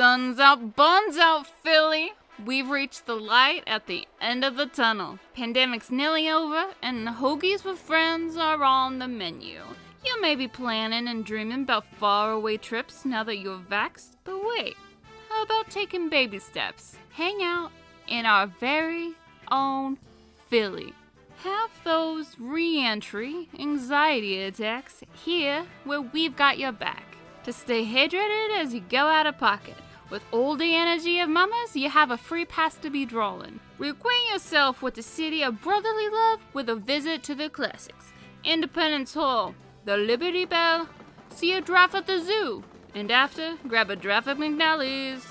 Sun's out, buns out, Philly. We've reached the light at the end of the tunnel. Pandemic's nearly over, and hoagies with friends are on the menu. You may be planning and dreaming about faraway trips now that you're vaxxed, but wait, how about taking baby steps? Hang out in our very own Philly. Have those re entry anxiety attacks here where we've got your back. To stay hydrated as you go out of pocket. With all the energy of mamas, you have a free pass to be drawing. Reacquaint yourself with the city of brotherly love with a visit to the classics. Independence Hall, the Liberty Bell, see a draft at the zoo, and after, grab a draft at McNally's.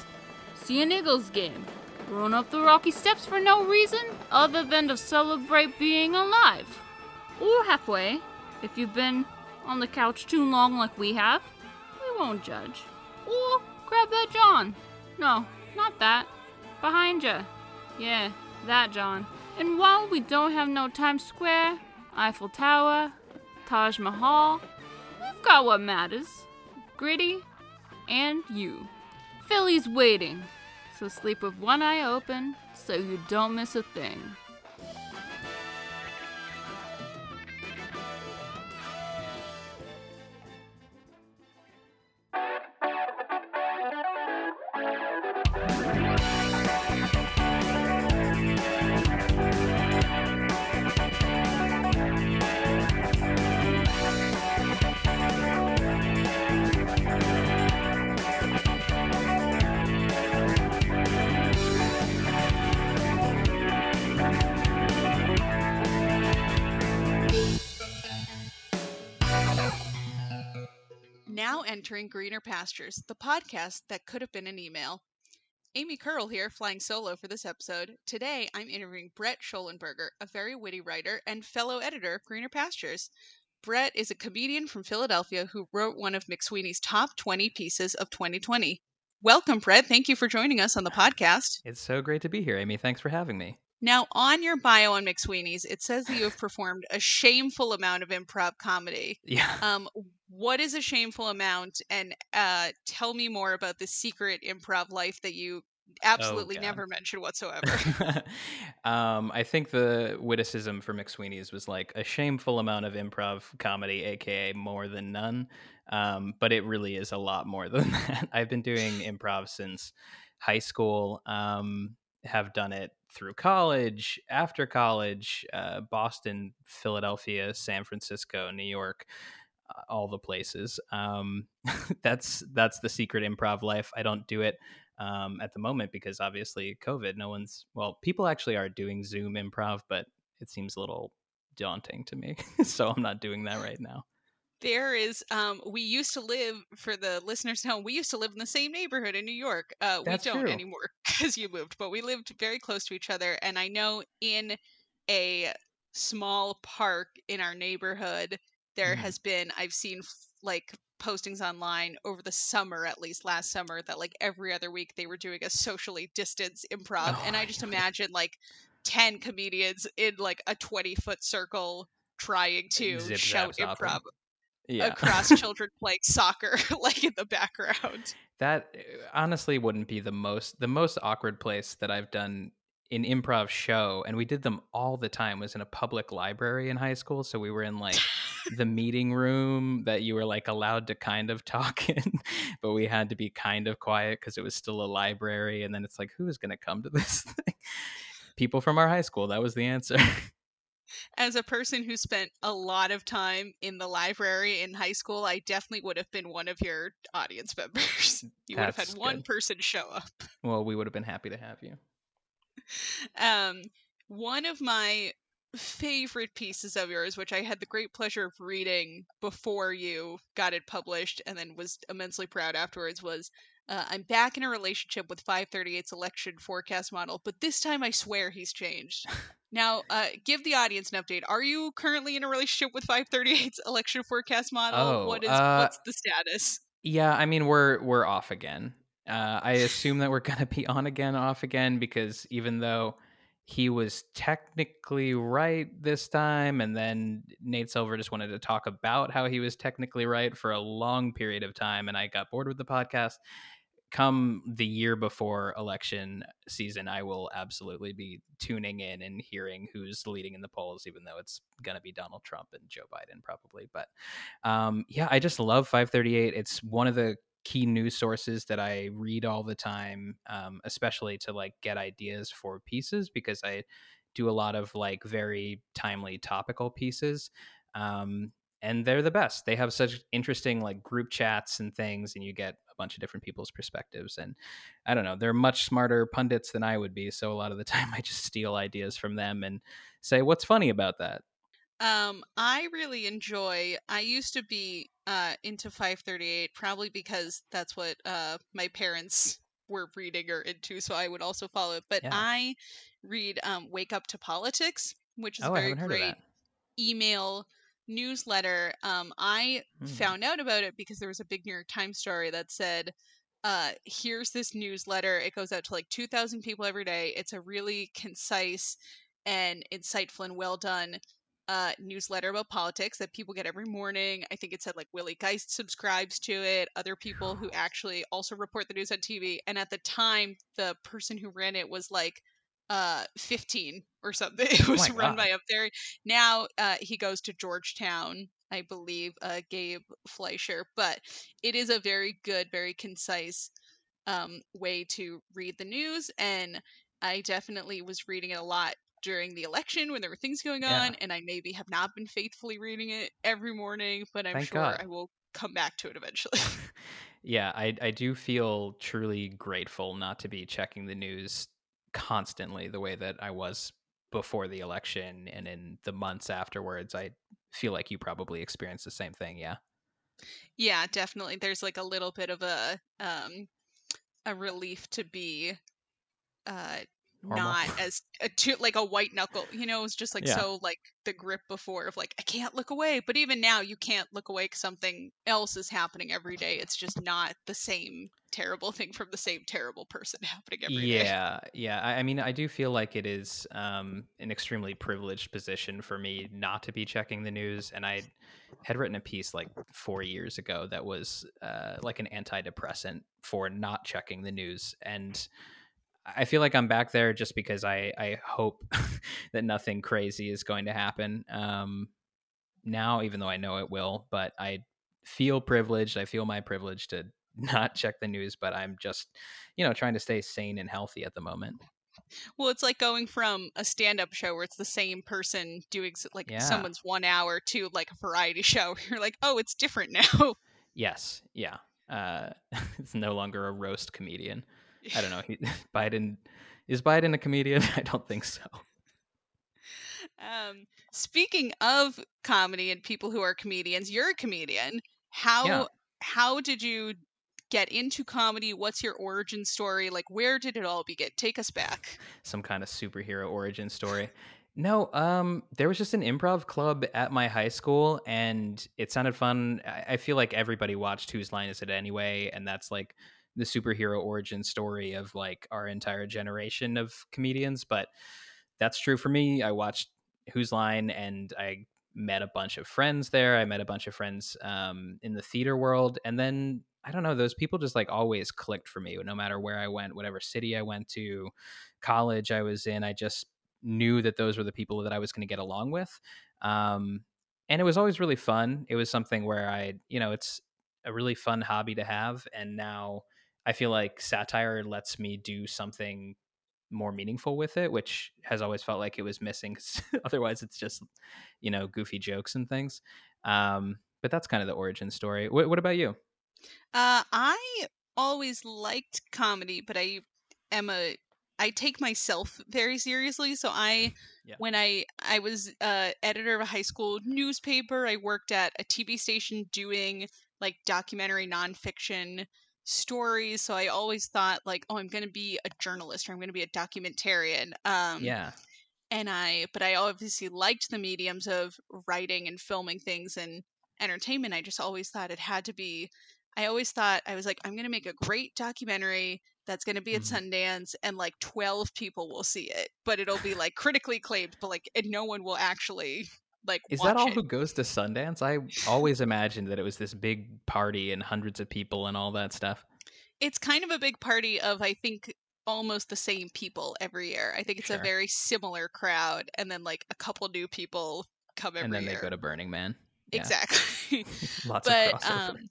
See an Eagles game. Run up the rocky steps for no reason other than to celebrate being alive. Or halfway, if you've been on the couch too long like we have, we won't judge. Or grab that jawn. No, not that. Behind you. Yeah, that jawn. And while we don't have no Times Square, Eiffel Tower, Taj Mahal, we've got what matters. Gritty and you. Philly's waiting, so sleep with one eye open so you don't miss a thing. Greener Pastures, the podcast that could have been an email. Amy Curl here, flying solo for this episode. Today, I'm interviewing Brett Schollenberger, a very witty writer and fellow editor of Greener Pastures. Brett is a comedian from Philadelphia who wrote one of McSweeney's top 20 pieces of 2020. Welcome, Brett. Thank you for joining us on the ah, podcast. It's so great to be here, Amy. Thanks for having me. Now, on your bio on McSweeney's, it says that you have performed a shameful amount of improv comedy. Yeah. Um, what is a shameful amount? And uh, tell me more about the secret improv life that you absolutely God. never mentioned whatsoever. um, I think the witticism for McSweeney's was like a shameful amount of improv comedy, aka more than none. Um, but it really is a lot more than that. I've been doing improv since high school. Um, have done it through college, after college, uh, Boston, Philadelphia, San Francisco, New York, uh, all the places. Um, that's that's the secret improv life. I don't do it um, at the moment because obviously COVID. No one's well, people actually are doing Zoom improv, but it seems a little daunting to me, so I'm not doing that right now. There is, um, we used to live, for the listeners at home, we used to live in the same neighborhood in New York. Uh, we don't true. anymore because you moved, but we lived very close to each other. And I know in a small park in our neighborhood, there Mhm. has been, I've seen like postings online over the summer, at least last summer, that like every other week they were doing a socially distanced improv. Oh and I just God. imagine like 10 comedians in like a 20 foot circle trying to Zip, shout improv Yeah. across children playing soccer like in the background. That uh, honestly wouldn't be the most the most awkward place that I've done an improv show and we did them all the time was in a public library in high school so we were in like the meeting room that you were like allowed to kind of talk in but we had to be kind of quiet because it was still a library and then it's like who is going to come to this thing people from our high school that was the answer As a person who spent a lot of time in the library in high school, I definitely would have been one of your audience members. You would have had one good. person show up. well we would have been happy to have you Um, one of my favorite pieces of yours, which I had the great pleasure of reading before you got it published and then was immensely proud afterwards, was uh, I'm back in a relationship with 538's election forecast model, but this time I swear he's changed. Now, uh, give the audience an update. Are you currently in a relationship with 538's election forecast model? Oh, what is uh, what's the status? Yeah, I mean we're we're off again. Uh, I assume that we're gonna be on again, off again, because even though he was technically right this time, and then Nate Silver just wanted to talk about how he was technically right for a long period of time, and I got bored with the podcast. Come the year before election season, I will absolutely be tuning in and hearing who's leading in the polls, even though it's going to be Donald Trump and Joe Biden probably. But um, yeah, I just love 538. It's one of the key news sources that I read all the time, um, especially to like get ideas for pieces because I do a lot of like very timely topical pieces. Um, and they're the best. They have such interesting like group chats and things, and you get bunch of different people's perspectives. And I don't know, they're much smarter pundits than I would be. So a lot of the time, I just steal ideas from them and say, "What's funny about that?" Um, I really enjoy. I used to be uh, into 538, probably because that's what uh, my parents were reading or into, so I would also follow it. But Yeah. I read um, Wake Up to Politics, which is Oh, a very great email newsletter. Um, I Hmm. found out about it because there was a big New York Times story that said, uh, here's this newsletter. It goes out to like 2,000 people every day. It's a really concise and insightful and well done uh, newsletter about politics that people get every morning. I think it said like Willie Geist subscribes to it, other people who actually also report the news on TV. And at the time, the person who ran it was like uh 15 or something. It was my run God. by up there. Now uh, he goes to Georgetown, I believe, uh, Gabe Fleischer. But it is a very good, very concise um, way to read the news. And I definitely was reading it a lot during the election when there were things going Yeah. on. And I maybe have not been faithfully reading it every morning, but I'm Thank sure God. I will come back to it eventually. yeah, I I do feel truly grateful not to be checking the news constantly the way that I was before the election and in the months afterwards. I feel like you probably experienced the same thing. Yeah. yeah, definitely. There's like a little bit of a um, a relief to be uh. Not as a too like a white knuckle you know it was just like Yeah. so like the grip before of like i can't look away but even now you can't look away because something else is happening every day it's just not the same terrible thing from the same terrible person happening every day. yeah, yeah. I, I mean, I do feel like it is um, an extremely privileged position for me not to be checking the news. And I had written a piece like four years ago that was uh, like an antidepressant for not checking the news. And I feel like I'm back there just because I, I hope that nothing crazy is going to happen um, now, even though I know it will. But I feel privileged. I feel my privilege to not check the news, but I'm just, you know, trying to stay sane and healthy at the moment. Well, it's like going from a stand-up show where it's the same person doing like Yeah. someone's one hour to like a variety show. You're like, oh, it's different now. Yes, yeah. Uh, it's no longer a roast comedian. I don't know. He, Biden is Biden a comedian? I don't think so. Um, speaking of comedy and people who are comedians, you're a comedian. How Yeah. how did you get into comedy? What's your origin story? Like, where did it all begin? Take us back. Some kind of superhero origin story. No, um, there was just an improv club at my high school, and it sounded fun. I, I feel like everybody watched Whose Line Is It Anyway, and that's like the superhero origin story of like our entire generation of comedians. But that's true for me. I watched Who's Line, and I met a bunch of friends there. I met a bunch of friends um, in the theater world, and then I don't know. Those people just like always clicked for me. No matter where I went, whatever city I went to, college I was in, I just knew that those were the people that I was going to get along with. Um, and it was always really fun. It was something where I, you know, it's a really fun hobby to have. And now I feel like satire lets me do something more meaningful with it, which has always felt like it was missing. otherwise, it's just, you know, goofy jokes and things. Um, but that's kind of the origin story. What, what about you? Uh, I always liked comedy, but I am a I take myself very seriously. So I, Yeah. when I I was uh, editor of a high school newspaper, I worked at a TV station doing like documentary nonfiction stories. So I always thought like, oh, I'm going to be a journalist or I'm going to be a documentarian. Um, yeah. and I but I obviously liked the mediums of writing and filming things and entertainment. I just always thought it had to be I always thought I was like I'm going to make a great documentary that's going to be at Mhm. Sundance and like 12 people will see it, but it'll be like critically acclaimed, but like and no one will actually like Is that all it. who goes to Sundance? I always imagined that it was this big party and hundreds of people and all that stuff. it's kind of a big party of I think almost the same people every year. I think it's Sure. a very similar crowd, and then like a couple new people come every year. and then year. they go to Burning Man. Yeah. Exactly. Lots but of crossover. um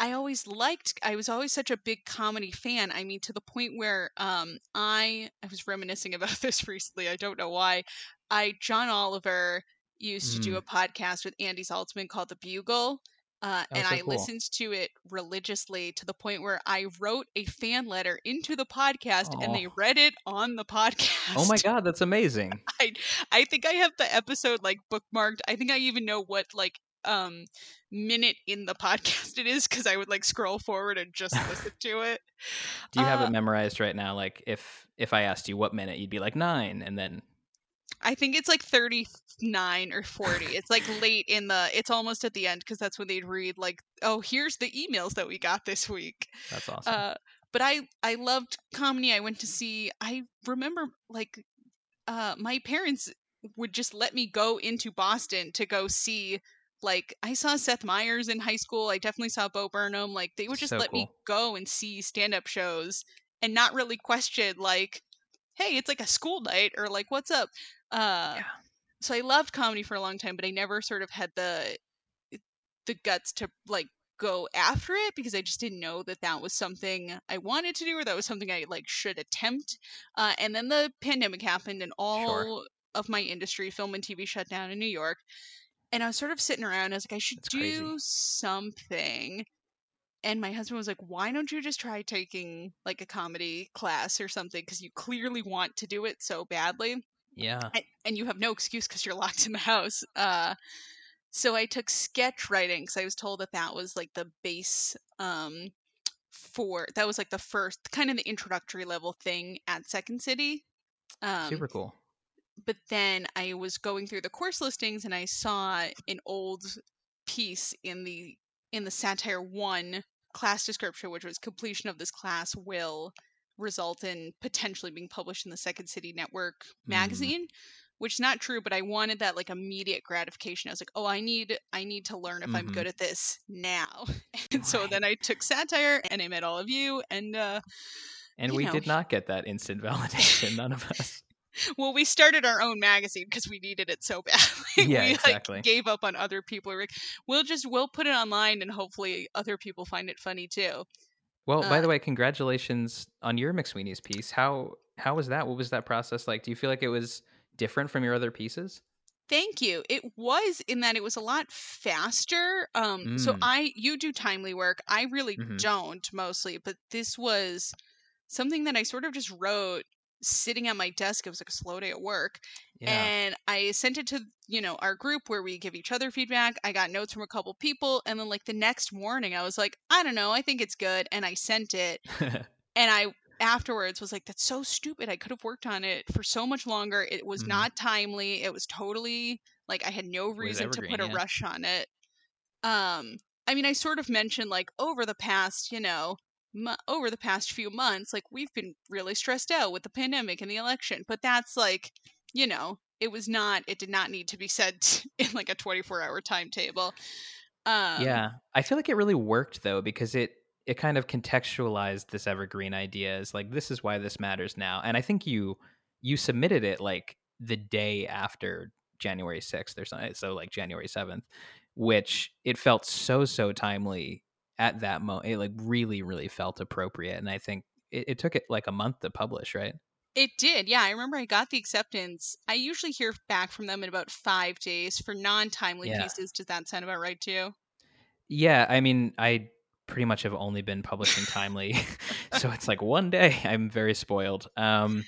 I always liked I was always such a big comedy fan. I mean to the point where um I I was reminiscing about this recently. I don't know why. I John Oliver used to do Mm. a podcast with Andy Zaltzman called The Bugle. Uh, Oh, and so I cool. listened to it religiously to the point where I wrote a fan letter into the podcast and they read it on the podcast. oh my god, that's amazing. I I think I have the episode like bookmarked. I think I even know what like um minute in the podcast it is because I would like scroll forward and just listen to it. Do you have Uh, it memorized right now? Like if if I asked you what minute, you'd be like nine, and then I think it's like 39 or 40. It's like late in the it's almost at the end because that's when they'd read like, "Oh, here's the emails that we got this week." that's awesome. Uh but I I loved comedy. I went to see I remember like uh my parents would just let me go into Boston to go see like I saw Seth Meyers in high school. I definitely saw Bo Burnham. Like they would just So let me go and see stand-up shows and not really question like, "Hey, it's like a school night" or like, "What's up?" Uh Yeah. so I loved comedy for a long time, but I never sort of had the the guts to like go after it because I just didn't know that that was something I wanted to do or that was something I like should attempt. Uh, and then the pandemic happened and all of my industry, film and TV, shut down in New York. And I was sort of sitting around. I was like, I should That's crazy. do something. And my husband was like, "Why don't you just try taking like a comedy class or something? Because you clearly want to do it so badly." Yeah. and, and you have no excuse because you're locked in the house. Uh, so I took sketch writing because I was told that that was like the base um, for that was like the first kind of the introductory level thing at Second City. Um, Super cool. but then I was going through the course listings and I saw an old piece in the in the satire one class description, which was completion of this class will result in potentially being published in the Second City Network Mm. magazine. Which is not true, but I wanted that like immediate gratification. I was like, "Oh, I need, I need to learn if I'm Mhm. good at this now." And so then I took satire, and I met all of you, and uh, And we know. did not get that instant validation. None of us. Well, we started our own magazine because we needed it so badly. Yeah, we exactly. like gave up on other people. We're like, we'll just we'll put it online and hopefully other people find it funny too. Well, by Uh, the way, congratulations on your McSweeney's piece. How how was that? What was that process like? Do you feel like it was different from your other pieces? Thank you. It was in that it was a lot faster. Um, so Mm. I you do timely work. I really Mhm. don't mostly, but this was something that I sort of just wrote sitting at my desk. It was like a slow day at work. Yeah. and I sent it to you know our group where we give each other feedback. I got notes from a couple people, and then like the next morning, I was like, I don't know, I think it's good, and I sent it, and I afterwards was like, that's so stupid. I could have worked on it for so much longer. It was Mhm. not timely. It was totally like I had no reason to put evergreen, a yeah. rush on it. Um, I mean, I sort of mentioned like over the past, you know, over the past few months, like we've been really stressed out with the pandemic and the election, but that's like, you know, it was not, it did not need to be said in like a 24 hour timetable. Um, yeah. I feel like it really worked though because it it kind of contextualized this evergreen idea as like this is why this matters now. And I think you you submitted it like the day after January 6th or something, so like January 7th, which it felt so so timely at that moment. It like really really felt appropriate and I think it, it took it like a month to publish, right? It did, yeah. I remember I got the acceptance. I usually hear back from them in about five days for non timely Yeah. pieces. Does that sound about right to you? Yeah, I mean, I pretty much have only been publishing timely, so it's like one day. I'm very spoiled. Um,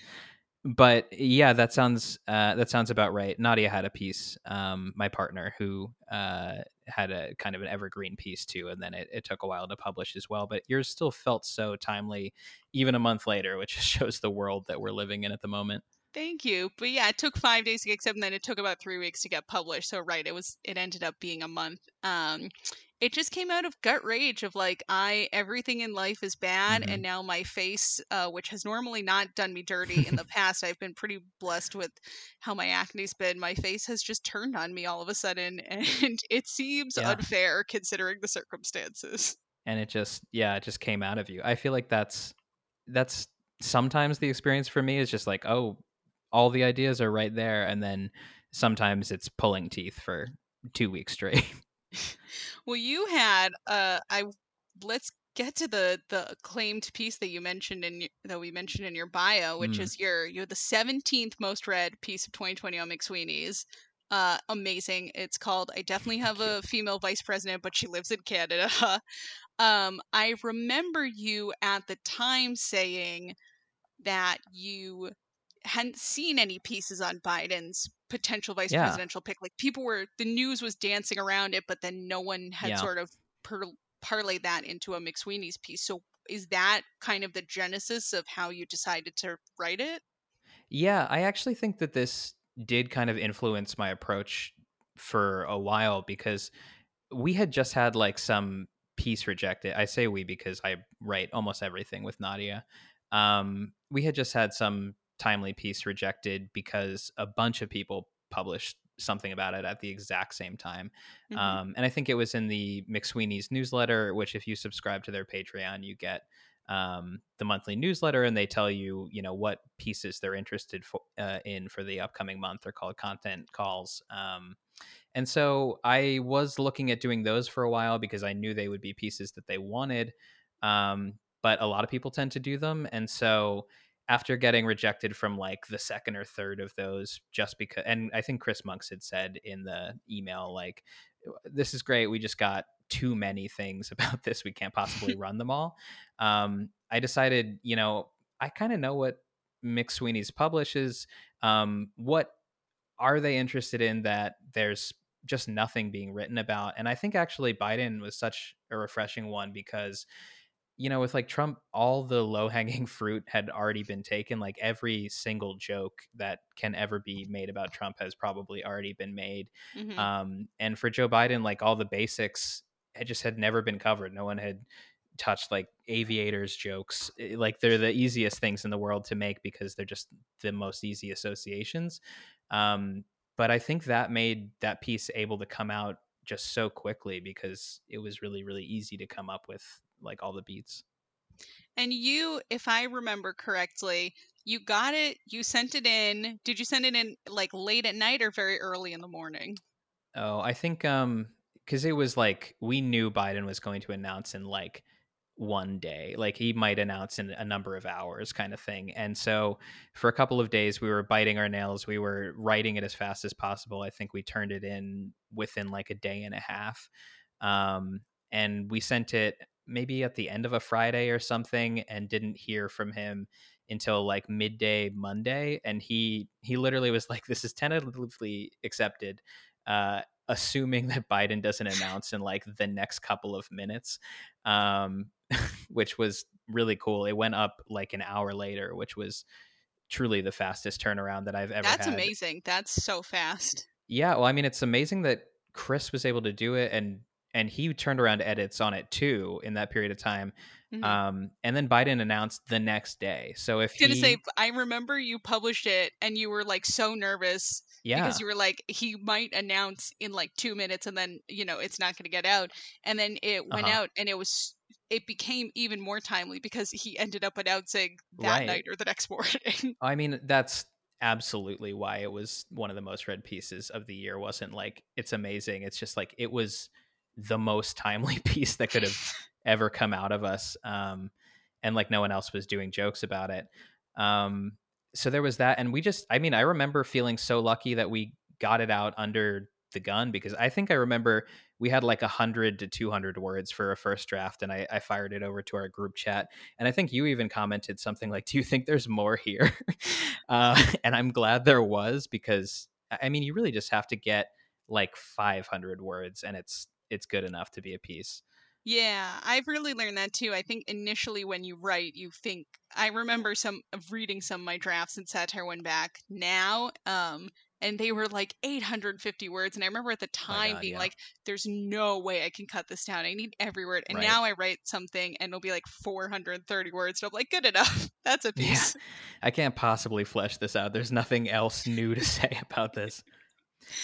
but yeah, that sounds uh, that sounds about right. Nadia had a piece, um, my partner, who uh, had a kind of an evergreen piece too, and then it, it took a while to publish as well. But yours still felt so timely, even a month later, which shows the world that we're living in at the moment. Thank you. But yeah, it took five days to get accepted, and then it took about three weeks to get published. So right, it was it ended up being a month. Um, it just came out of gut rage of like I everything in life is bad, Mhm. and now my face, uh, which has normally not done me dirty in the past, I've been pretty blessed with how my acne's been. My face has just turned on me all of a sudden, and it seems Yeah. unfair considering the circumstances. and it just yeah it just came out of you i feel like that's that's sometimes the experience for me is just like oh all the ideas are right there and then sometimes it's pulling teeth for two weeks straight well you had uh i let's get to the the acclaimed piece that you mentioned in that we mentioned in your bio which Mm. is your you're the 17th most read piece of 2020 on mcsweeney's uh amazing. It's called i definitely have a female vice president but she lives in canada. Um i remember you at the time saying that you hadn't seen any pieces on biden's potential vice Yeah. presidential pick like people were the news was dancing around it but then no one had Yeah. sort of parlayed that into a mcsweeney's piece so is that kind of the genesis of how you decided to write it Yeah, I actually think that this did kind of influence my approach for a while because we had just had like some piece rejected. I say we because I write almost everything with Nadia. Um, we had just had some timely piece rejected because a bunch of people published something about it at the exact same time. Mhm. Um, and I think it was in the McSweeney's newsletter, which if you subscribe to their Patreon, you get um, the monthly newsletter, and they tell you, you know, what pieces they're interested for, uh, in for the upcoming month. They're called content calls. Um, and so I was looking at doing those for a while because I knew they would be pieces that they wanted. Um, but a lot of people tend to do them, and so after getting rejected from like the second or third of those, just because, and I think Chris Monks had said in the email, like, this is great. We just got too many things about this. We can't possibly run them all. Um, I decided, you know, I kind of know what McSweeney's publishes. Um, what are they interested in that there's just nothing being written about? And I think actually Biden was such a refreshing one because you know, with like Trump, all the low hanging fruit had already been taken. Like every single joke that can ever be made about Trump has probably already been made. Mhm. Um, and for Joe Biden, like all the basics had just had never been covered. No one had touched like aviators jokes. Eh, Like they're the easiest things in the world to make because they're just the most easy associations. Um, but I think that made that piece able to come out just so quickly because it was really, really easy to come up with like all the beats. and you if i remember correctly you got it you sent it in did you send it in like late at night or very early in the morning Oh, I think um because it was like we knew Biden was going to announce in like one day, like he might announce in a number of hours, kind of thing. And so for a couple of days, we were biting our nails. We were writing it as fast as possible. I think we turned it in within like a day and a half, um, and we sent it maybe at the end of a Friday or something, and didn't hear from him until like midday Monday. And he he literally was like, "This is tentatively accepted." uh, assuming that Biden doesn't announce in like the next couple of minutes, um, which was really cool. It went up like an hour later, which was truly the fastest turnaround that I've ever that's had. amazing that's so fast Yeah, well, I mean, it's amazing that Chris was able to do it, and and he turned around edits on it too in that period of time. Mhm. Um, and then Biden announced the next day. So if I he, say i remember you published it and you were like so nervous yeah, because you were like he might announce in like two minutes and then you know it's not going to get out and then it went Uh-huh. out and it was it became even more timely because he ended up announcing that Right. night or the next morning I mean, that's absolutely why it was one of the most read pieces of the year. Wasn't like it's amazing. It's just like it was the most timely piece that could have ever come out of us. Um, and like no one else was doing jokes about it. Um, so there was that, and we just, I mean, I remember feeling so lucky that we got it out under the gun because I think I remember we had like 100 to 200 words for a first draft and I, I fired it over to our group chat and i think you even commented something like do you think there's more here uh, and i'm glad there was because I- mean you really just have to get like 500 words and it's it's good enough to be a piece Yeah, I've really learned that too. I think initially when you write, you think I remember some of reading some of my drafts and Satire Went Back now, um, and they were like 850 words. And I remember at the my time God, being yeah. like, "There's no way I can cut this down. I need every word." And Right. now I write something, and it'll be like 430 words, and I'm like, "Good enough. That's a Yeah. piece." i can't possibly flesh this out there's nothing else new to say about this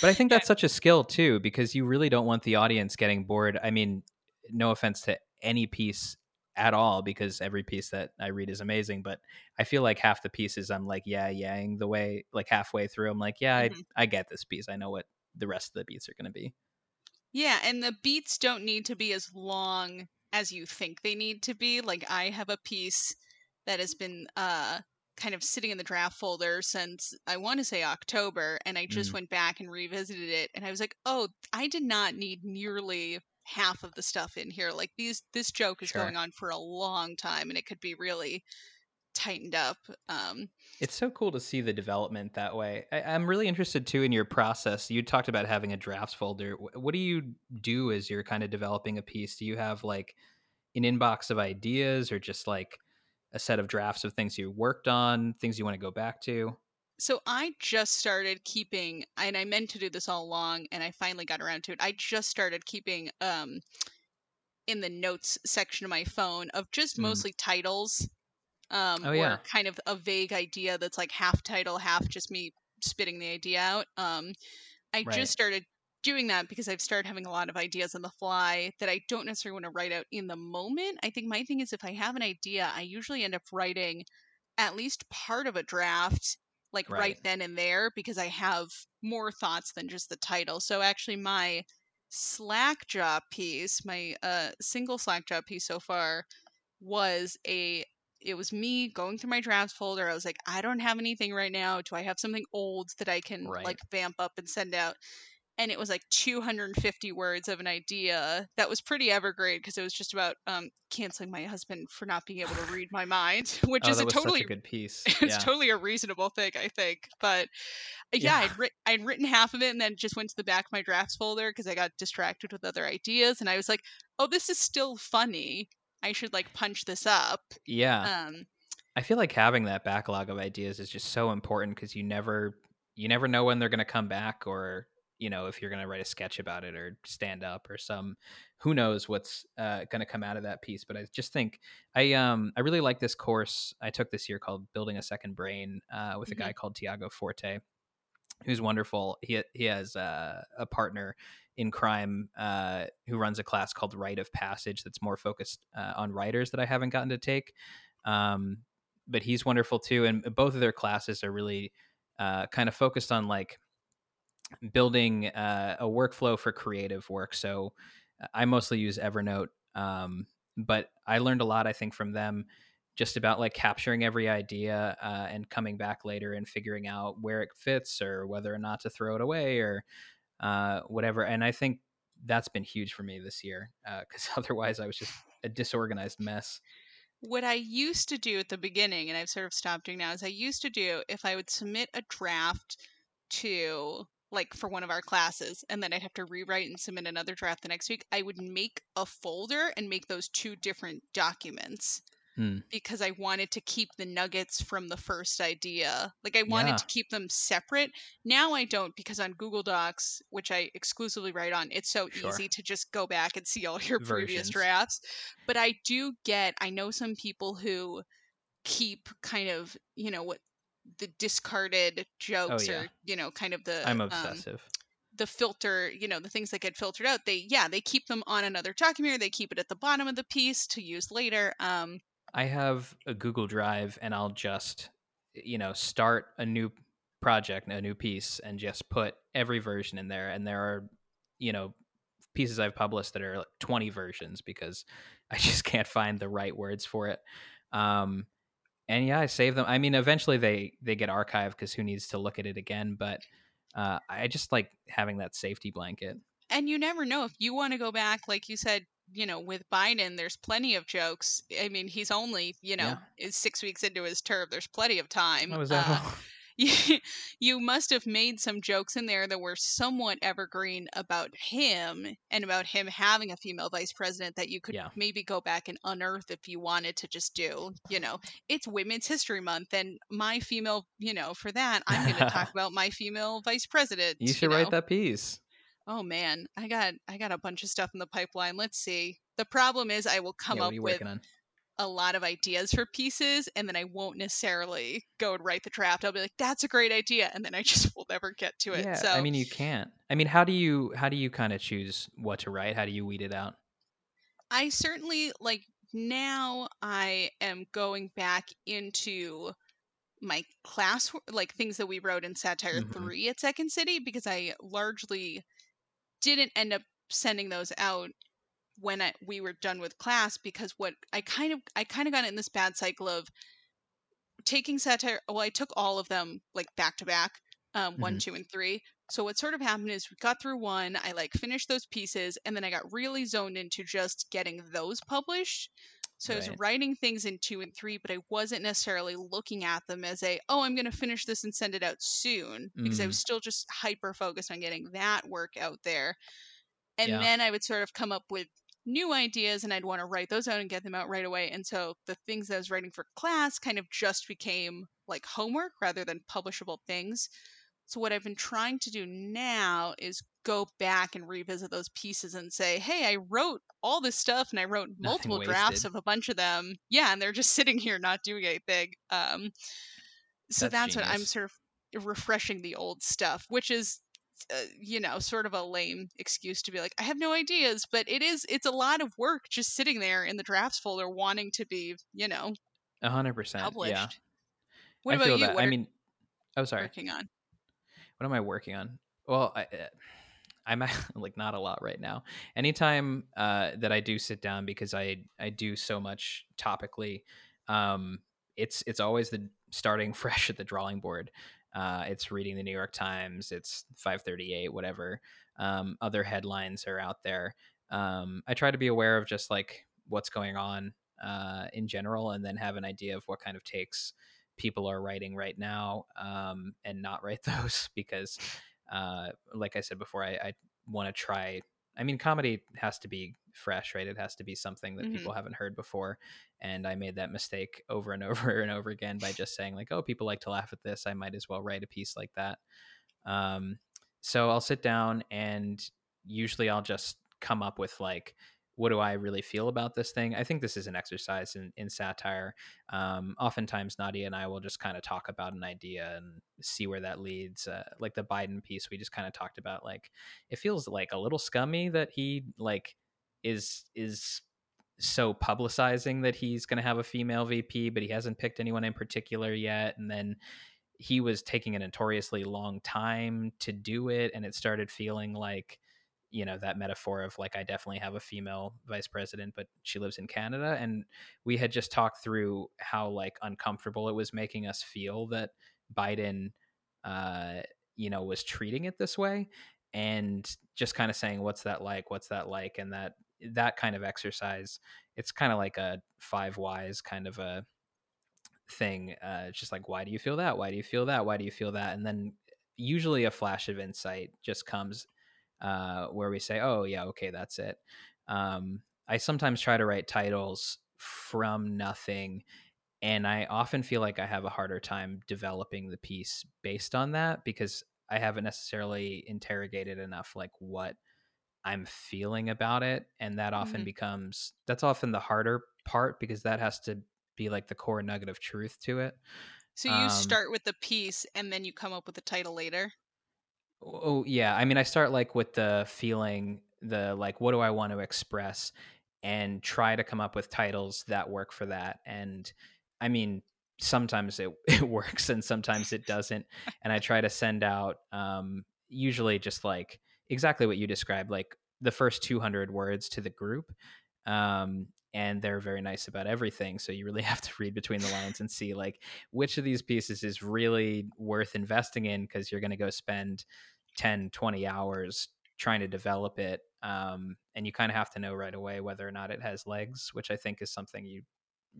but i think that's such a skill too because you really don't want the audience getting bored i mean no offense to any piece at all because every piece that I read is amazing. But I feel like half the pieces I'm like, yeah, yang the way like halfway through, I'm like, yeah, Mhm. I, I get this piece. I know what the rest of the beats are going to be. Yeah, and the beats don't need to be as long as you think they need to be. Like I have a piece that has been uh kind of sitting in the draft folder since I want to say October and I just Mm. went back and revisited it and I was like, "Oh, I did not need nearly half of the stuff in here. Like these this joke is Sure. going on for a long time and it could be really tightened up." Um It's so cool to see the development that way. I, I'm really interested too in your process. You talked about having a drafts folder. What do you do as you're kind of developing a piece? Do you have like an inbox of ideas or just like a set of drafts of things you worked on, things you want to go back to? So I just started keeping, and I meant to do this all along, and I finally got around to it. I just started keeping um in the notes section of my phone of just Mm. mostly titles, um, Oh, or yeah. kind of a vague idea that's like half title, half just me spitting the idea out. Um, I Right. just started doing that because I've started having a lot of ideas on the fly that I don't necessarily want to write out in the moment. I think my thing is if I have an idea, I usually end up writing at least part of a draft like right, Right. then and there because I have more thoughts than just the title. So actually my Slackjaw piece, my uh single Slackjaw piece so far was a it was me going through my drafts folder. I was like, I don't have anything right now. Do I have something old that I can Right. like vamp up and send out? And it was like 250 words of an idea that was pretty evergreen because it was just about um, canceling my husband for not being able to read my mind, which Oh, is a totally a good piece. it's yeah. totally a reasonable thing, I think. But uh, yeah, Yeah. I'd, writ- I'd written half of it and then just went to the back of my drafts folder because I got distracted with other ideas. And I was like, oh, this is still funny. I should like punch this up. yeah. Um, I feel like having that backlog of ideas is just so important because you never you never know when they're going to come back or you know if you're going to write a sketch about it or stand up or some who knows what's uh, going to come out of that piece but i just think i um i really like this course i took this year called building a second brain uh, with a Mhm. guy called tiago forte who's wonderful he he has uh, a partner in crime uh, who runs a class called Write of Passage that's more focused uh, on writers that i haven't gotten to take um, but he's wonderful too and both of their classes are really uh, kind of focused on like building uh, a workflow for creative work so uh, i mostly use evernote um, but i learned a lot i think from them just about like capturing every idea uh, and coming back later and figuring out where it fits or whether or not to throw it away or uh, whatever and i think that's been huge for me this year because otherwise i was just a disorganized mess. What I used to do at the beginning, and I've sort of stopped doing now, is I used to do if I would submit a draft to like for one of our classes and then I'd have to rewrite and submit another draft the next week, I would make a folder and make those two different documents. Hmm. Because I wanted to keep the nuggets from the first idea. Like I wanted Yeah. to keep them separate. Now I don't because on Google Docs, which I exclusively write on, it's so Sure. easy to just go back and see all your previous drafts. But I do get, I know some people who keep kind of, you know, what the discarded jokes Oh, yeah. or, you know, kind of the i'm um, obsessive the filter, you know, the things that get filtered out, they yeah, they keep them on another document they keep it at the bottom of the piece to use later. Um I have a Google Drive and I'll just, you know, start a new project, a new piece, and just put every version in there. And there are, you know, pieces I've published that are like 20 versions because I just can't find the right words for it. Um, and yeah, I save them. I mean, eventually they they get archived because who needs to look at it again? But uh, I just like having that safety blanket. and you never know if you want to go back like you said, you know, with Biden there's plenty of jokes. I mean, he's only, you know, is 6 weeks into his term. There's plenty of time. Uh? You, you must have made some jokes in there that were somewhat evergreen about him and about him having a female vice president that you could Yeah. maybe go back and unearth if you wanted to just do, you know, it's Women's History Month and my female, you know, for that, I'm going to talk about my female vice president. You should know. write that piece. Oh man, I got I got a bunch of stuff in the pipeline. Let's see. The problem is I will come yeah, up with on? A lot of ideas for pieces and then I won't necessarily go and write the draft. I'll be like, that's a great idea. And then I just will never get to it. Yeah, so I mean, you can't. I mean, how do you how do you kind of choose what to write? How do you weed it out? I certainly like now I am going back into my class like things that we wrote in satire Mhm. 3 at second city because i largely didn't end up sending those out when I, we were done with class because what i kind of i kind of got in this bad cycle of taking satire well i took all of them like back to back um one Mhm. two and three so what sort of happened is we got through one i like finished those pieces and then i got really zoned into just getting those published so I was writing things in two and three, but I wasn't necessarily looking at them as a, oh, I'm going to finish this and send it out soon because I Mm. was still just hyper focused on getting that work out there. And Yeah. then I would sort of come up with new ideas and I'd want to write those out and get them out right away. And so the things that I was writing for class kind of just became like homework rather than publishable things. So what I've been trying to do now is go back and revisit those pieces and say, "Hey, I wrote all this stuff and I wrote multiple drafts of a bunch of them. Yeah, and they're just sitting here not doing anything." Um, so That's that's, what I'm sort of refreshing the old stuff, which is, uh, you know, sort of a lame excuse to be like, "I have no ideas," but it is. It's a lot of work just sitting there in the drafts folder, wanting to be, you know, hundred percent. published. Yeah. What I about feel you? that. What I mean, oh, sorry. working on? What am I working on? Well, I, uh, I'm like not a lot right now. Anytime uh, that I do sit down because I I do so much topically, um, it's it's always the starting fresh at the drawing board. Uh, it's reading the New York Times. It's 538, whatever. Um, other headlines are out there. Um, I try to be aware of just like what's going on uh, in general, and then have an idea of what kind of takes people are writing right now, um, and not write those because uh, like I said before, I, I want to try. I mean, comedy has to be fresh, right? It has to be something that Mhm. people haven't heard before. And I made that mistake over and over and over again by just saying, like, oh, people like to laugh at this. I might as well write a piece like that. Um, so I'll sit down and usually I'll just come up with, like, what do I really feel about this thing? I think this is an exercise in, in satire. Um, oftentimes, Nadia and I will just kind of talk about an idea and see where that leads. Uh, like the Biden piece, we just kind of talked about like it feels like a little scummy that he like is is so publicizing that he's going to have a female VP, but he hasn't picked anyone in particular yet. And then he was taking a notoriously long time to do it, and it started feeling like you know that metaphor of like I definitely have a female vice president, but she lives in Canada, and we had just talked through how like uncomfortable it was making us feel that Biden, uh, you know, was treating it this way, and just kind of saying, "What's that like? What's that like?" and that that kind of exercise, it's kind of like a five whys kind of a thing. Uh, it's just like, why do you feel that? Why do you feel that? Why do you feel that? And then usually a flash of insight just comes uh, where we say, oh, yeah, okay, that's it. Um, I sometimes try to write titles from nothing. And I often feel like I have a harder time developing the piece based on that because I haven't necessarily interrogated enough, like what I'm feeling about it. And that often Mhm. becomes, that's often the harder part because that has to be like the core nugget of truth to it. So you Um, start with the piece and then you come up with the title later. Oh yeah, I mean, I start like with the feeling, the like, what do I want to express, and try to come up with titles that work for that. And I mean, sometimes it it works, and sometimes it doesn't. And I try to send out, um, usually just like exactly what you described, like the first two hundred words to the group. Um, and they're very nice about everything. So you really have to read between the lines and see like which of these pieces is really worth investing in because you're going to go spend 10 20 hours trying to develop it um, and you kind of have to know right away whether or not it has legs which i think is something you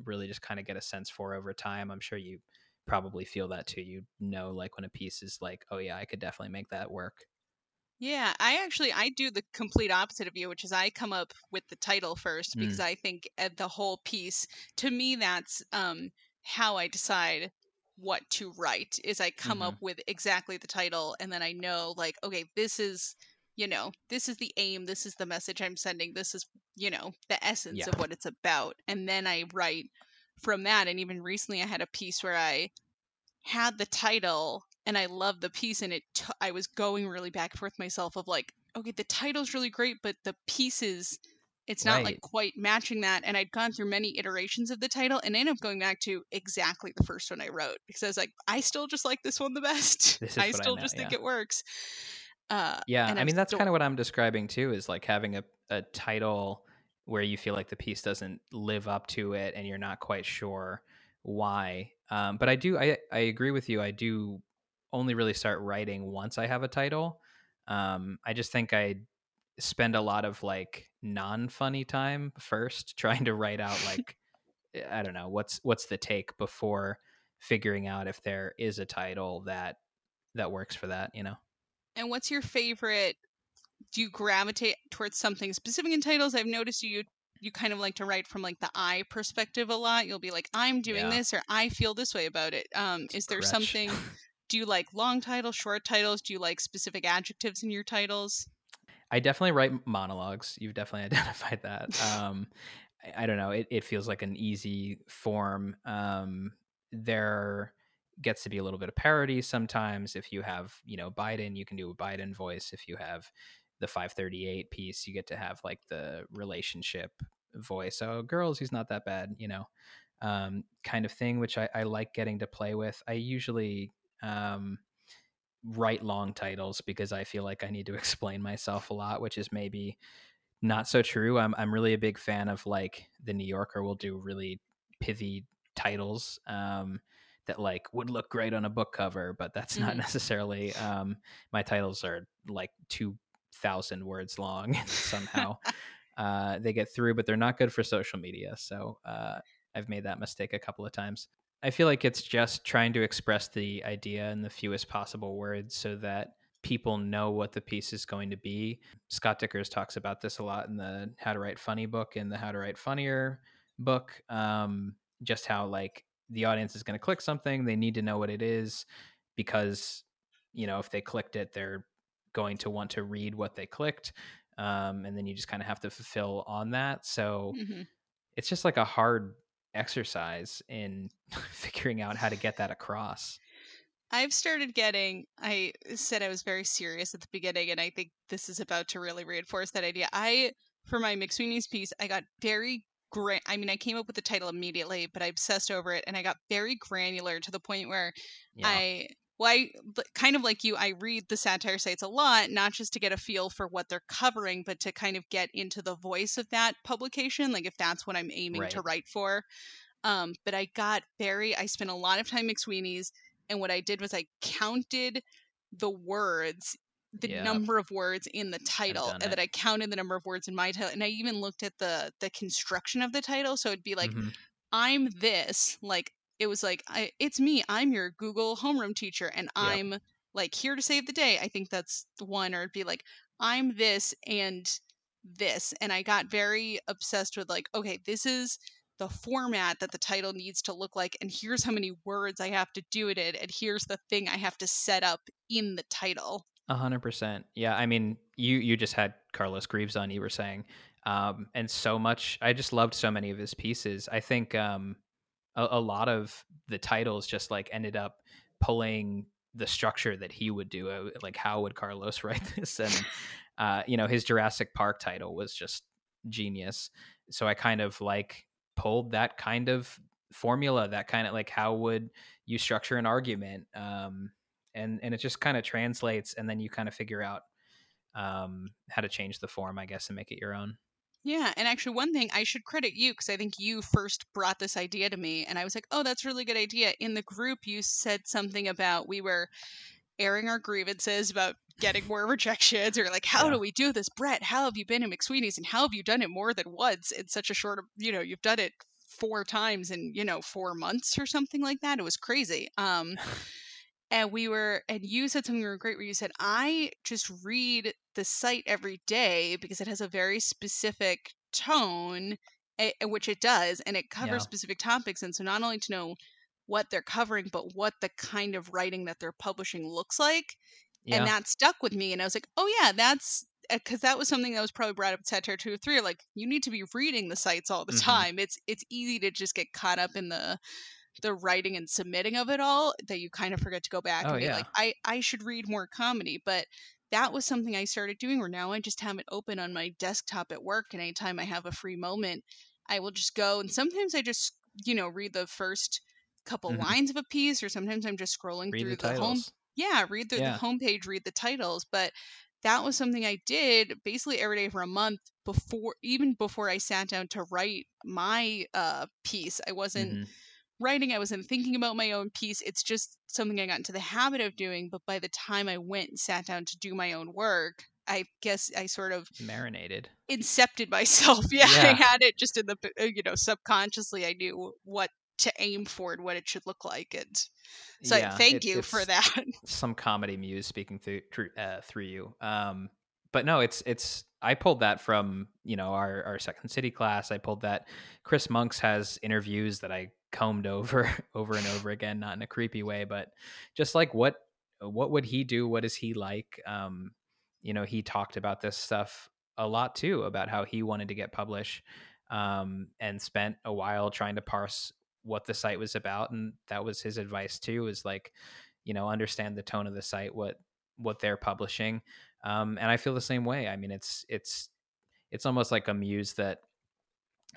really just kind of get a sense for over time i'm sure you probably feel that too you know like when a piece is like oh yeah i could definitely make that work Yeah, I actually I do the complete opposite of you, which is I come up with the title first Mm. because I think uh, the whole piece to me that's um how I decide what to write is I come up with exactly the title and then I know like okay, this is you know, this is the aim, this is the message I'm sending, this is, you know, the essence Yeah. of what it's about. And then I write from that and even recently I had a piece where I had the title and I love the piece and it t- I was going really back and forth myself of like okay the title's really great but the pieces it's not like quite matching that. And I'd gone through many iterations of the title and ended up going back to exactly the first one I wrote because I was like, I still just like this one the best. I I still know, just think yeah. it works. Uh, Yeah, I mean that's still- kind of what I'm describing too is like having a, a title where you feel like the piece doesn't live up to it and you're not quite sure why. Um, but I do I I agree with you. I do only really start writing once I have a title. Um, I just think I spend a lot of like non-funny time first trying to write out like I don't know what's what's the take before figuring out if there is a title that that works for that. You know. And what's your favorite? Do you gravitate towards something specific in titles? I've noticed you you kind of like to write from like the I perspective a lot. You'll be like, I'm doing Yeah. this or I feel this way about it. Um, is there something do you like long titles, short titles? Do you like specific adjectives in your titles? I definitely write monologues. You've definitely identified that. Um, I, I don't know. It, it feels like an easy form. Um, there gets to be a little bit of parody sometimes. If you have, you know, Biden, you can do a Biden voice. If you have the 538 piece, you get to have like the relationship voice. Oh, girls, he's not that bad, you know, um, kind of thing, which I, I like getting to play with. I usually um, write long titles because I feel like I need to explain myself a lot, which is maybe not so true. I'm I'm really a big fan of like the New Yorker will do really pithy titles um, that like would look great on a book cover, but that's not Mhm. necessarily um, my titles are like two thousand words long somehow uh, they get through, but they're not good for social media. So uh, I've made that mistake a couple of times. I feel like it's just trying to express the idea in the fewest possible words so that people know what the piece is going to be. Scott Dikkers talks about this a lot in the How to Write Funny book and the How to Write Funnier book. Um, just how like the audience is going to click something, they need to know what it is because you know if they clicked it, they're going to want to read what they clicked, um, and then you just kind of have to fulfill on that. So hmm it's just like a hard exercise in figuring out how to get that across. I've started getting. I said I was very serious at the beginning, and I think this is about to really reinforce that idea. I, for my McSweeney's piece, I got very gra- I mean, I came up with the title immediately, but I obsessed over it, and I got very granular to the point where Yeah. I, well, I, kind of like you, I read the satire sites a lot, not just to get a feel for what they're covering, but to kind of get into the voice of that publication, like if that's what I'm aiming to write for. Um, but I got very, I spent a lot of time McSweeney's, and what I did was I counted the words, the Yeah. number of words in the title, and it. then I counted the number of words in my title, and I even looked at the the construction of the title, so it'd be like Mhm. I'm this, like it was like I, it's me, I'm your Google homeroom teacher, and I'm like here to save the day. I think that's the one, or it'd be like I'm this and this, and I got very obsessed with like, okay, this is the format that the title needs to look like, and here's how many words I have to do it in, and here's the thing I have to set up in the title. A hundred percent. Yeah, I mean, you you just had Carlos Greaves on. You were saying, um, and so much. I just loved so many of his pieces. I think um, a, a lot of the titles just like ended up pulling the structure that he would do. Uh, Like, how would Carlos write this? And uh, you know, his Jurassic Park title was just genius. So I kind of like pulled that kind of formula. That kind of like how would you structure an argument? Um, and and it just kind of translates and then you kind of figure out um how to change the form i guess and make it your own Yeah, and actually, one thing I should credit you because I think you first brought this idea to me, and I was like, "Oh, that's a really good idea." In the group, you said something about we were airing our grievances about getting more rejections, or like, "How Yeah. do we do this, Brett? How have you been in McSweeney's, and how have you done it more than once in such a short, you know, you've done it four times in you know four months or something like that. It was crazy." Um, and we were and you said something really great where you said i just read the site every day because it has a very specific tone which it does and it covers Yeah. specific topics and so not only to know what they're covering but what the kind of writing that they're publishing looks like yeah and that stuck with me and i was like oh yeah that's because that was something that was probably brought up at satire 2 or 3 like you need to be reading the sites all the Mhm. time it's it's easy to just get caught up in the the writing and submitting of it all that you kind of forget to go back Oh, and be yeah. like i i should read more comedy but that was something I started doing where now I just have it open on my desktop at work and anytime I have a free moment, I will just go and sometimes I just, you know, read the first couple Mhm. lines of a piece or sometimes I'm just scrolling Read through the the, home yeah, read the, Yeah. the homepage, read the titles, but that was something I did basically every day for a month before even before I sat down to write my uh piece. I wasn't Mhm. Writing, I wasn't thinking about my own piece. It's just something I got into the habit of doing, but by the time I went and sat down to do my own work, I guess I sort of Marinated. incepted myself. Yeah, I had it just in the uh, you know subconsciously. I knew what to aim for and what it should look like, and so yeah. thank it- you for that. Some comedy muse speaking through through, uh, through you. Um, but no, it's it's. I pulled that from you know our our Second City class. I pulled that. Chris Monks has interviews that I combed over over and over again, not in a creepy way, but just like what what would he do? What is he like? Um, you know, he talked about this stuff a lot too, about how he wanted to get published, um, and spent a while trying to parse what the site was about, and that was his advice too. Is like, you know, understand the tone of the site, what what they're publishing, um, and I feel the same way. I mean, it's it's it's almost like a muse that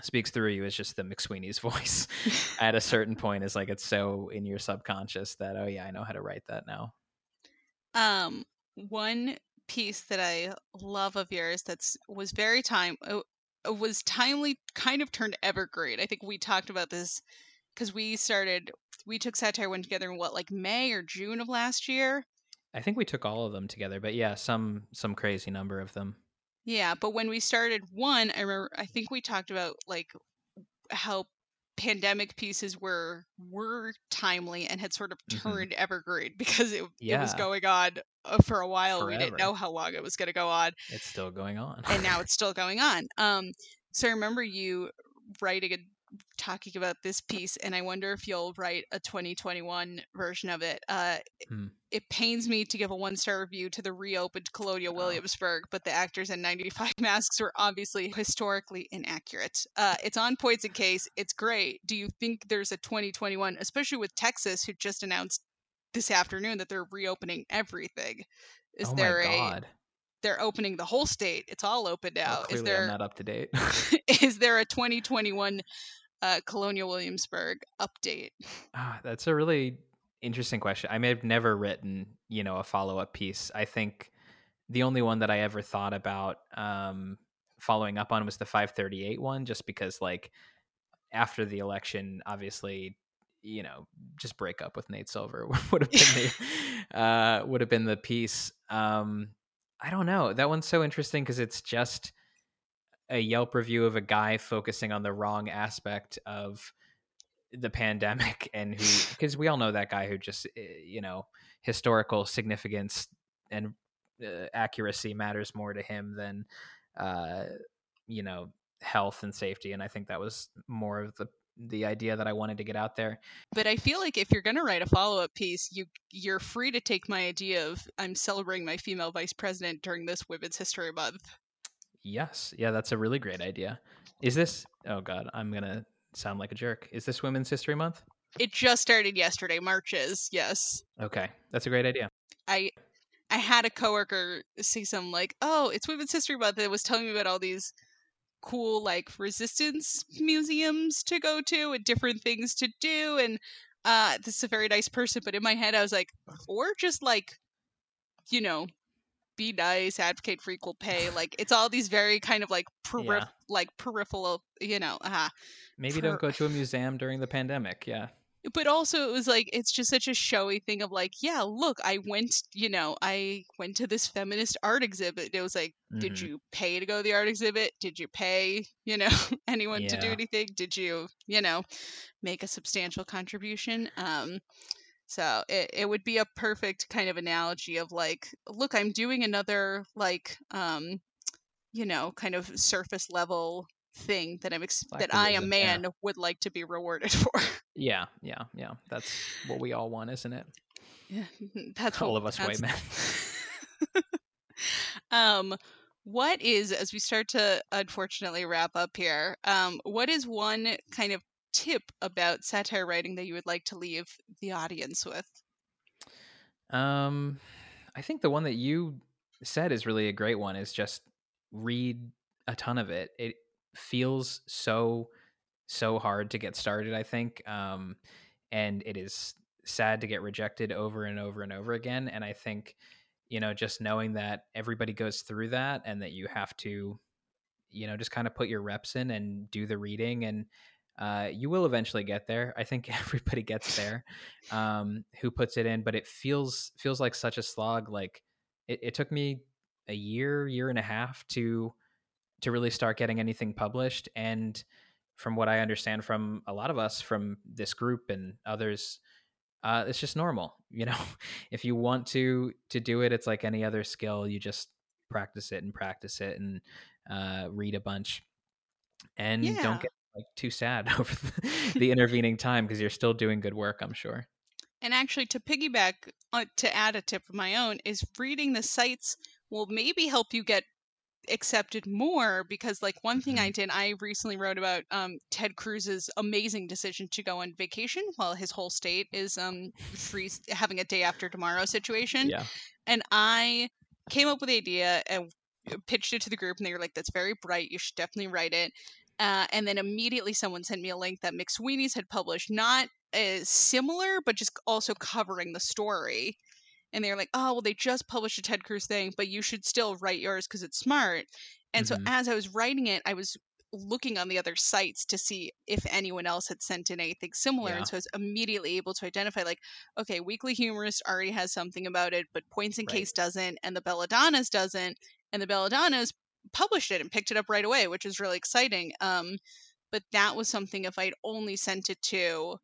speaks through you is just the McSweeney's voice at a certain point is like it's so in your subconscious that oh yeah I know how to write that now. Um, one piece that I love of yours that's was very time uh, uh, was timely, kind of turned evergreen. I think we talked about this because we started we took satire one together in what like May or June of last year. I think we took all of them together, but yeah, some some crazy number of them. Yeah, but when we started one, I remember I think we talked about like how pandemic pieces were were timely and had sort of Mhm. turned evergreen because it, it was going on uh, for a while. We didn't know how long it was going to go on. It's still going on. and now it's still going on. Um, so I remember you writing and talking about this piece, and I wonder if you'll write a 2021 version of it. Uh, Hmm. It pains me to give a one star review to the reopened Colonial Oh. Williamsburg, but the actors in 95 masks were obviously historically inaccurate. Uh, it's on points in case. It's great. Do you think there's a 2021, especially with Texas, who just announced this afternoon that they're reopening everything? Is oh there my a god! they're opening the whole state. It's all open Well, now. is there I'm not up to date. is there a 2021 uh, Colonial Williamsburg update? Ah, that's a really interesting question. I may have never written, you know, a follow up piece. I think the only one that I ever thought about um, following up on was the 538 one, just because, like, after the election, obviously, you know, just break up with Nate Silver would have been the uh, would have been the piece. Um, I don't know. That one's so interesting because it's just a Yelp review of a guy focusing on the wrong aspect of the pandemic and who because we all know that guy who just eh, you know historical significance and uh, accuracy matters more to him than uh you know health and safety and i think that was more of the the idea that i wanted to get out there But I feel like if you're going to write a follow-up piece, you you're free to take my idea of I'm celebrating my female vice president during this Women's History Month. Yes yeah that's a really great idea is this oh god i'm gonna sound like a jerk is this women's history month It just started yesterday, Marches. Yes. okay that's a great idea I I had a coworker say something like, "Oh, it's Women's History Month." That was telling me about all these cool like resistance museums to go to and different things to do. And uh, this is a very nice person, but in my head, I was like, or just like, you know, be nice, advocate for equal pay. Like it's all these very kind of like perif- Yeah. like peripheral, you know. Uh, maybe For- don't go to a museum during the pandemic yeah but also it was like it's just such a showy thing of like yeah look i went you know i went to this feminist art exhibit it was like did Mhm. you pay to go to the art exhibit did you pay you know anyone to do anything did you you know make a substantial contribution um so it, it would be a perfect kind of analogy of like look i'm doing another like um you know kind of surface level thing that i'm ex- that i a Activism, yeah. man would like to be rewarded for Yeah, yeah, yeah. That's what we all want, isn't it? Yeah, that's all what- of us white men. um, what is as we start to unfortunately wrap up here? Um, what is one kind of tip about satire writing that you would like to leave the audience with? Um, I think the one that you said is really a great one is just read a ton of it. It feels so so hard to get started, I think. Um, and it is sad to get rejected over and over and over again. And I think, you know, just knowing that everybody goes through that and that you have to, you know, just kind of put your reps in and do the reading and uh, you will eventually get there. I think everybody gets there um, who puts it in, but it feels feels like such a slog. Like it, it took me a year, year and a half to to really start getting anything published. And from what I understand from a lot of us from this group and others, uh, it's just normal. You know, if you want to to do it, it's like any other skill. You just practice it and practice it and uh, read a bunch, and Yeah. don't get like too sad over the, the intervening time because you're still doing good work. I'm sure. And actually, to piggyback, uh, to add a tip of my own, is reading the sites will maybe help you get accepted more because like one thing I did I recently wrote about um Ted Cruz's amazing decision to go on vacation while his whole state is um freeze having a day after tomorrow situation Yeah. and I came up with the idea and pitched it to the group, and they were like, "That's very bright. You should definitely write it." Uh, and then immediately, someone sent me a link that McSweeney's had published, not as similar, but just also covering the story. And they were like, "Oh, well, they just published a Ted Cruz thing, but you should still write yours because it's smart." And so, Mhm. as I was writing it, I was looking on the other sites to see if anyone else had sent in anything similar, Yeah. and so I was immediately able to identify, like, okay, Weekly Humorist already has something about it, but Points and Right. Case doesn't, and the Belladonnas doesn't, and the Belladonnas published it and picked it up right away, which is really exciting. Um, but that was something if I'd only sent it to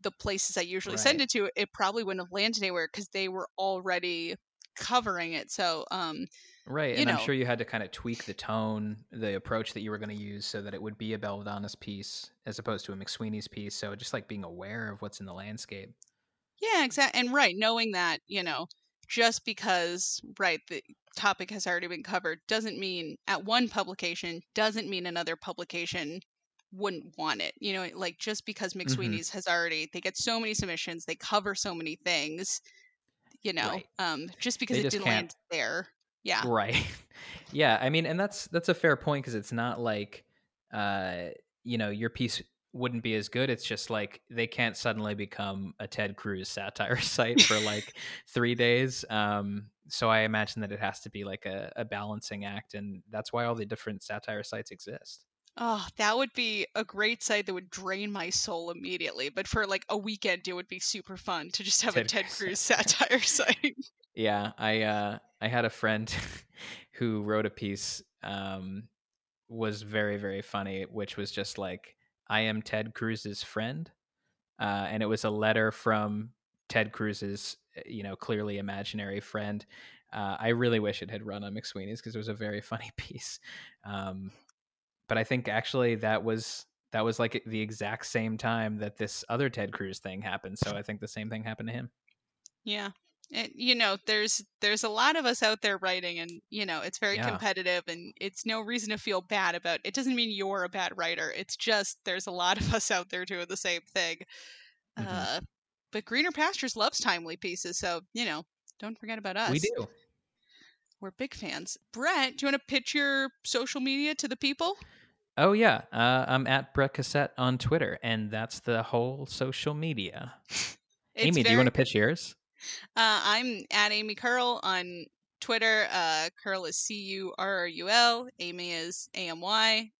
the places I usually send it to, it probably wouldn't have landed anywhere because they were already covering it. So, um, Right, and I'm sure you had to kind of tweak the tone, the approach that you were going to use, so that it would be a Belladonna's piece as opposed to a McSweeney's piece. So just like being aware of what's in the landscape. Yeah, exactly. And right, knowing that, you know, just because, right, the topic has already been covered doesn't mean at one publication doesn't mean another publication wouldn't want it. You know, like just because Mm-hmm. McSweeney's has already they get so many submissions, they cover so many things, you know, Right. um just because They it just didn't can't- land there. Yeah. Right. yeah, I mean, and that's that's a fair point because it's not like, uh, you know, your piece wouldn't be as good. It's just like they can't suddenly become a Ted Cruz satire site for like three days. Um, so I imagine that it has to be like a, a balancing act, and that's why all the different satire sites exist. Oh, that would be a great site that would drain my soul immediately. But for like a weekend, it would be super fun to just have a Ted Ted Cruz satire. site. Yeah, I uh I had a friend who wrote a piece um was very very funny which was just like I am Ted Cruz's friend. Uh and it was a letter from Ted Cruz's you know clearly imaginary friend. Uh I really wish it had run on McSweeney's because it was a very funny piece. Um but I think actually that was that was like the exact same time that this other Ted Cruz thing happened. So I think the same thing happened to him. Yeah. And, you know, there's there's a lot of us out there writing and you know, it's very Yeah. competitive and it's no reason to feel bad about it. doesn't mean you're a bad writer. It's just there's a lot of us out there doing the same thing. Mhm. Uh but Greener Pastures loves timely pieces, so, you know, don't forget about us. We do. We're big fans. Brett, do you want to pitch your social media to the people? Oh yeah, uh, I'm at Brett Cassette on Twitter, and that's the whole social media. Amy, do you want to pitch yours? Uh, I'm at Amy Currul on Twitter. Uh, Currul is C U R R U L. Amy is A M Y.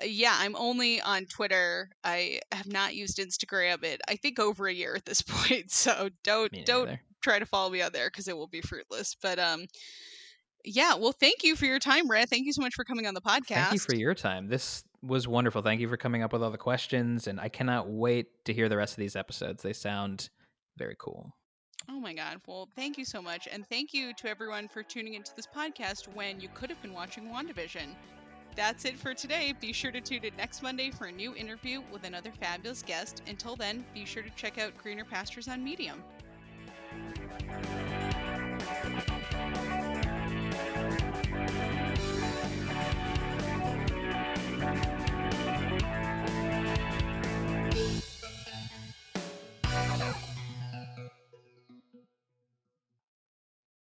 Uh, yeah, I'm only on Twitter. I have not used Instagram in I think over a year at this point. So don't don't try to follow me on there because it will be fruitless. But um, yeah. Well, thank you for your time, Brett. Thank you so much for coming on the podcast. Thank you for your time. This was wonderful. Thank you for coming up with all the questions, and I cannot wait to hear the rest of these episodes. They sound very cool. Oh my God. Well, thank you so much. And thank you to everyone for tuning into this podcast when you could have been watching WandaVision. That's it for today. Be sure to tune in next Monday for a new interview with another fabulous guest. Until then, be sure to check out Greener Pastures on Medium.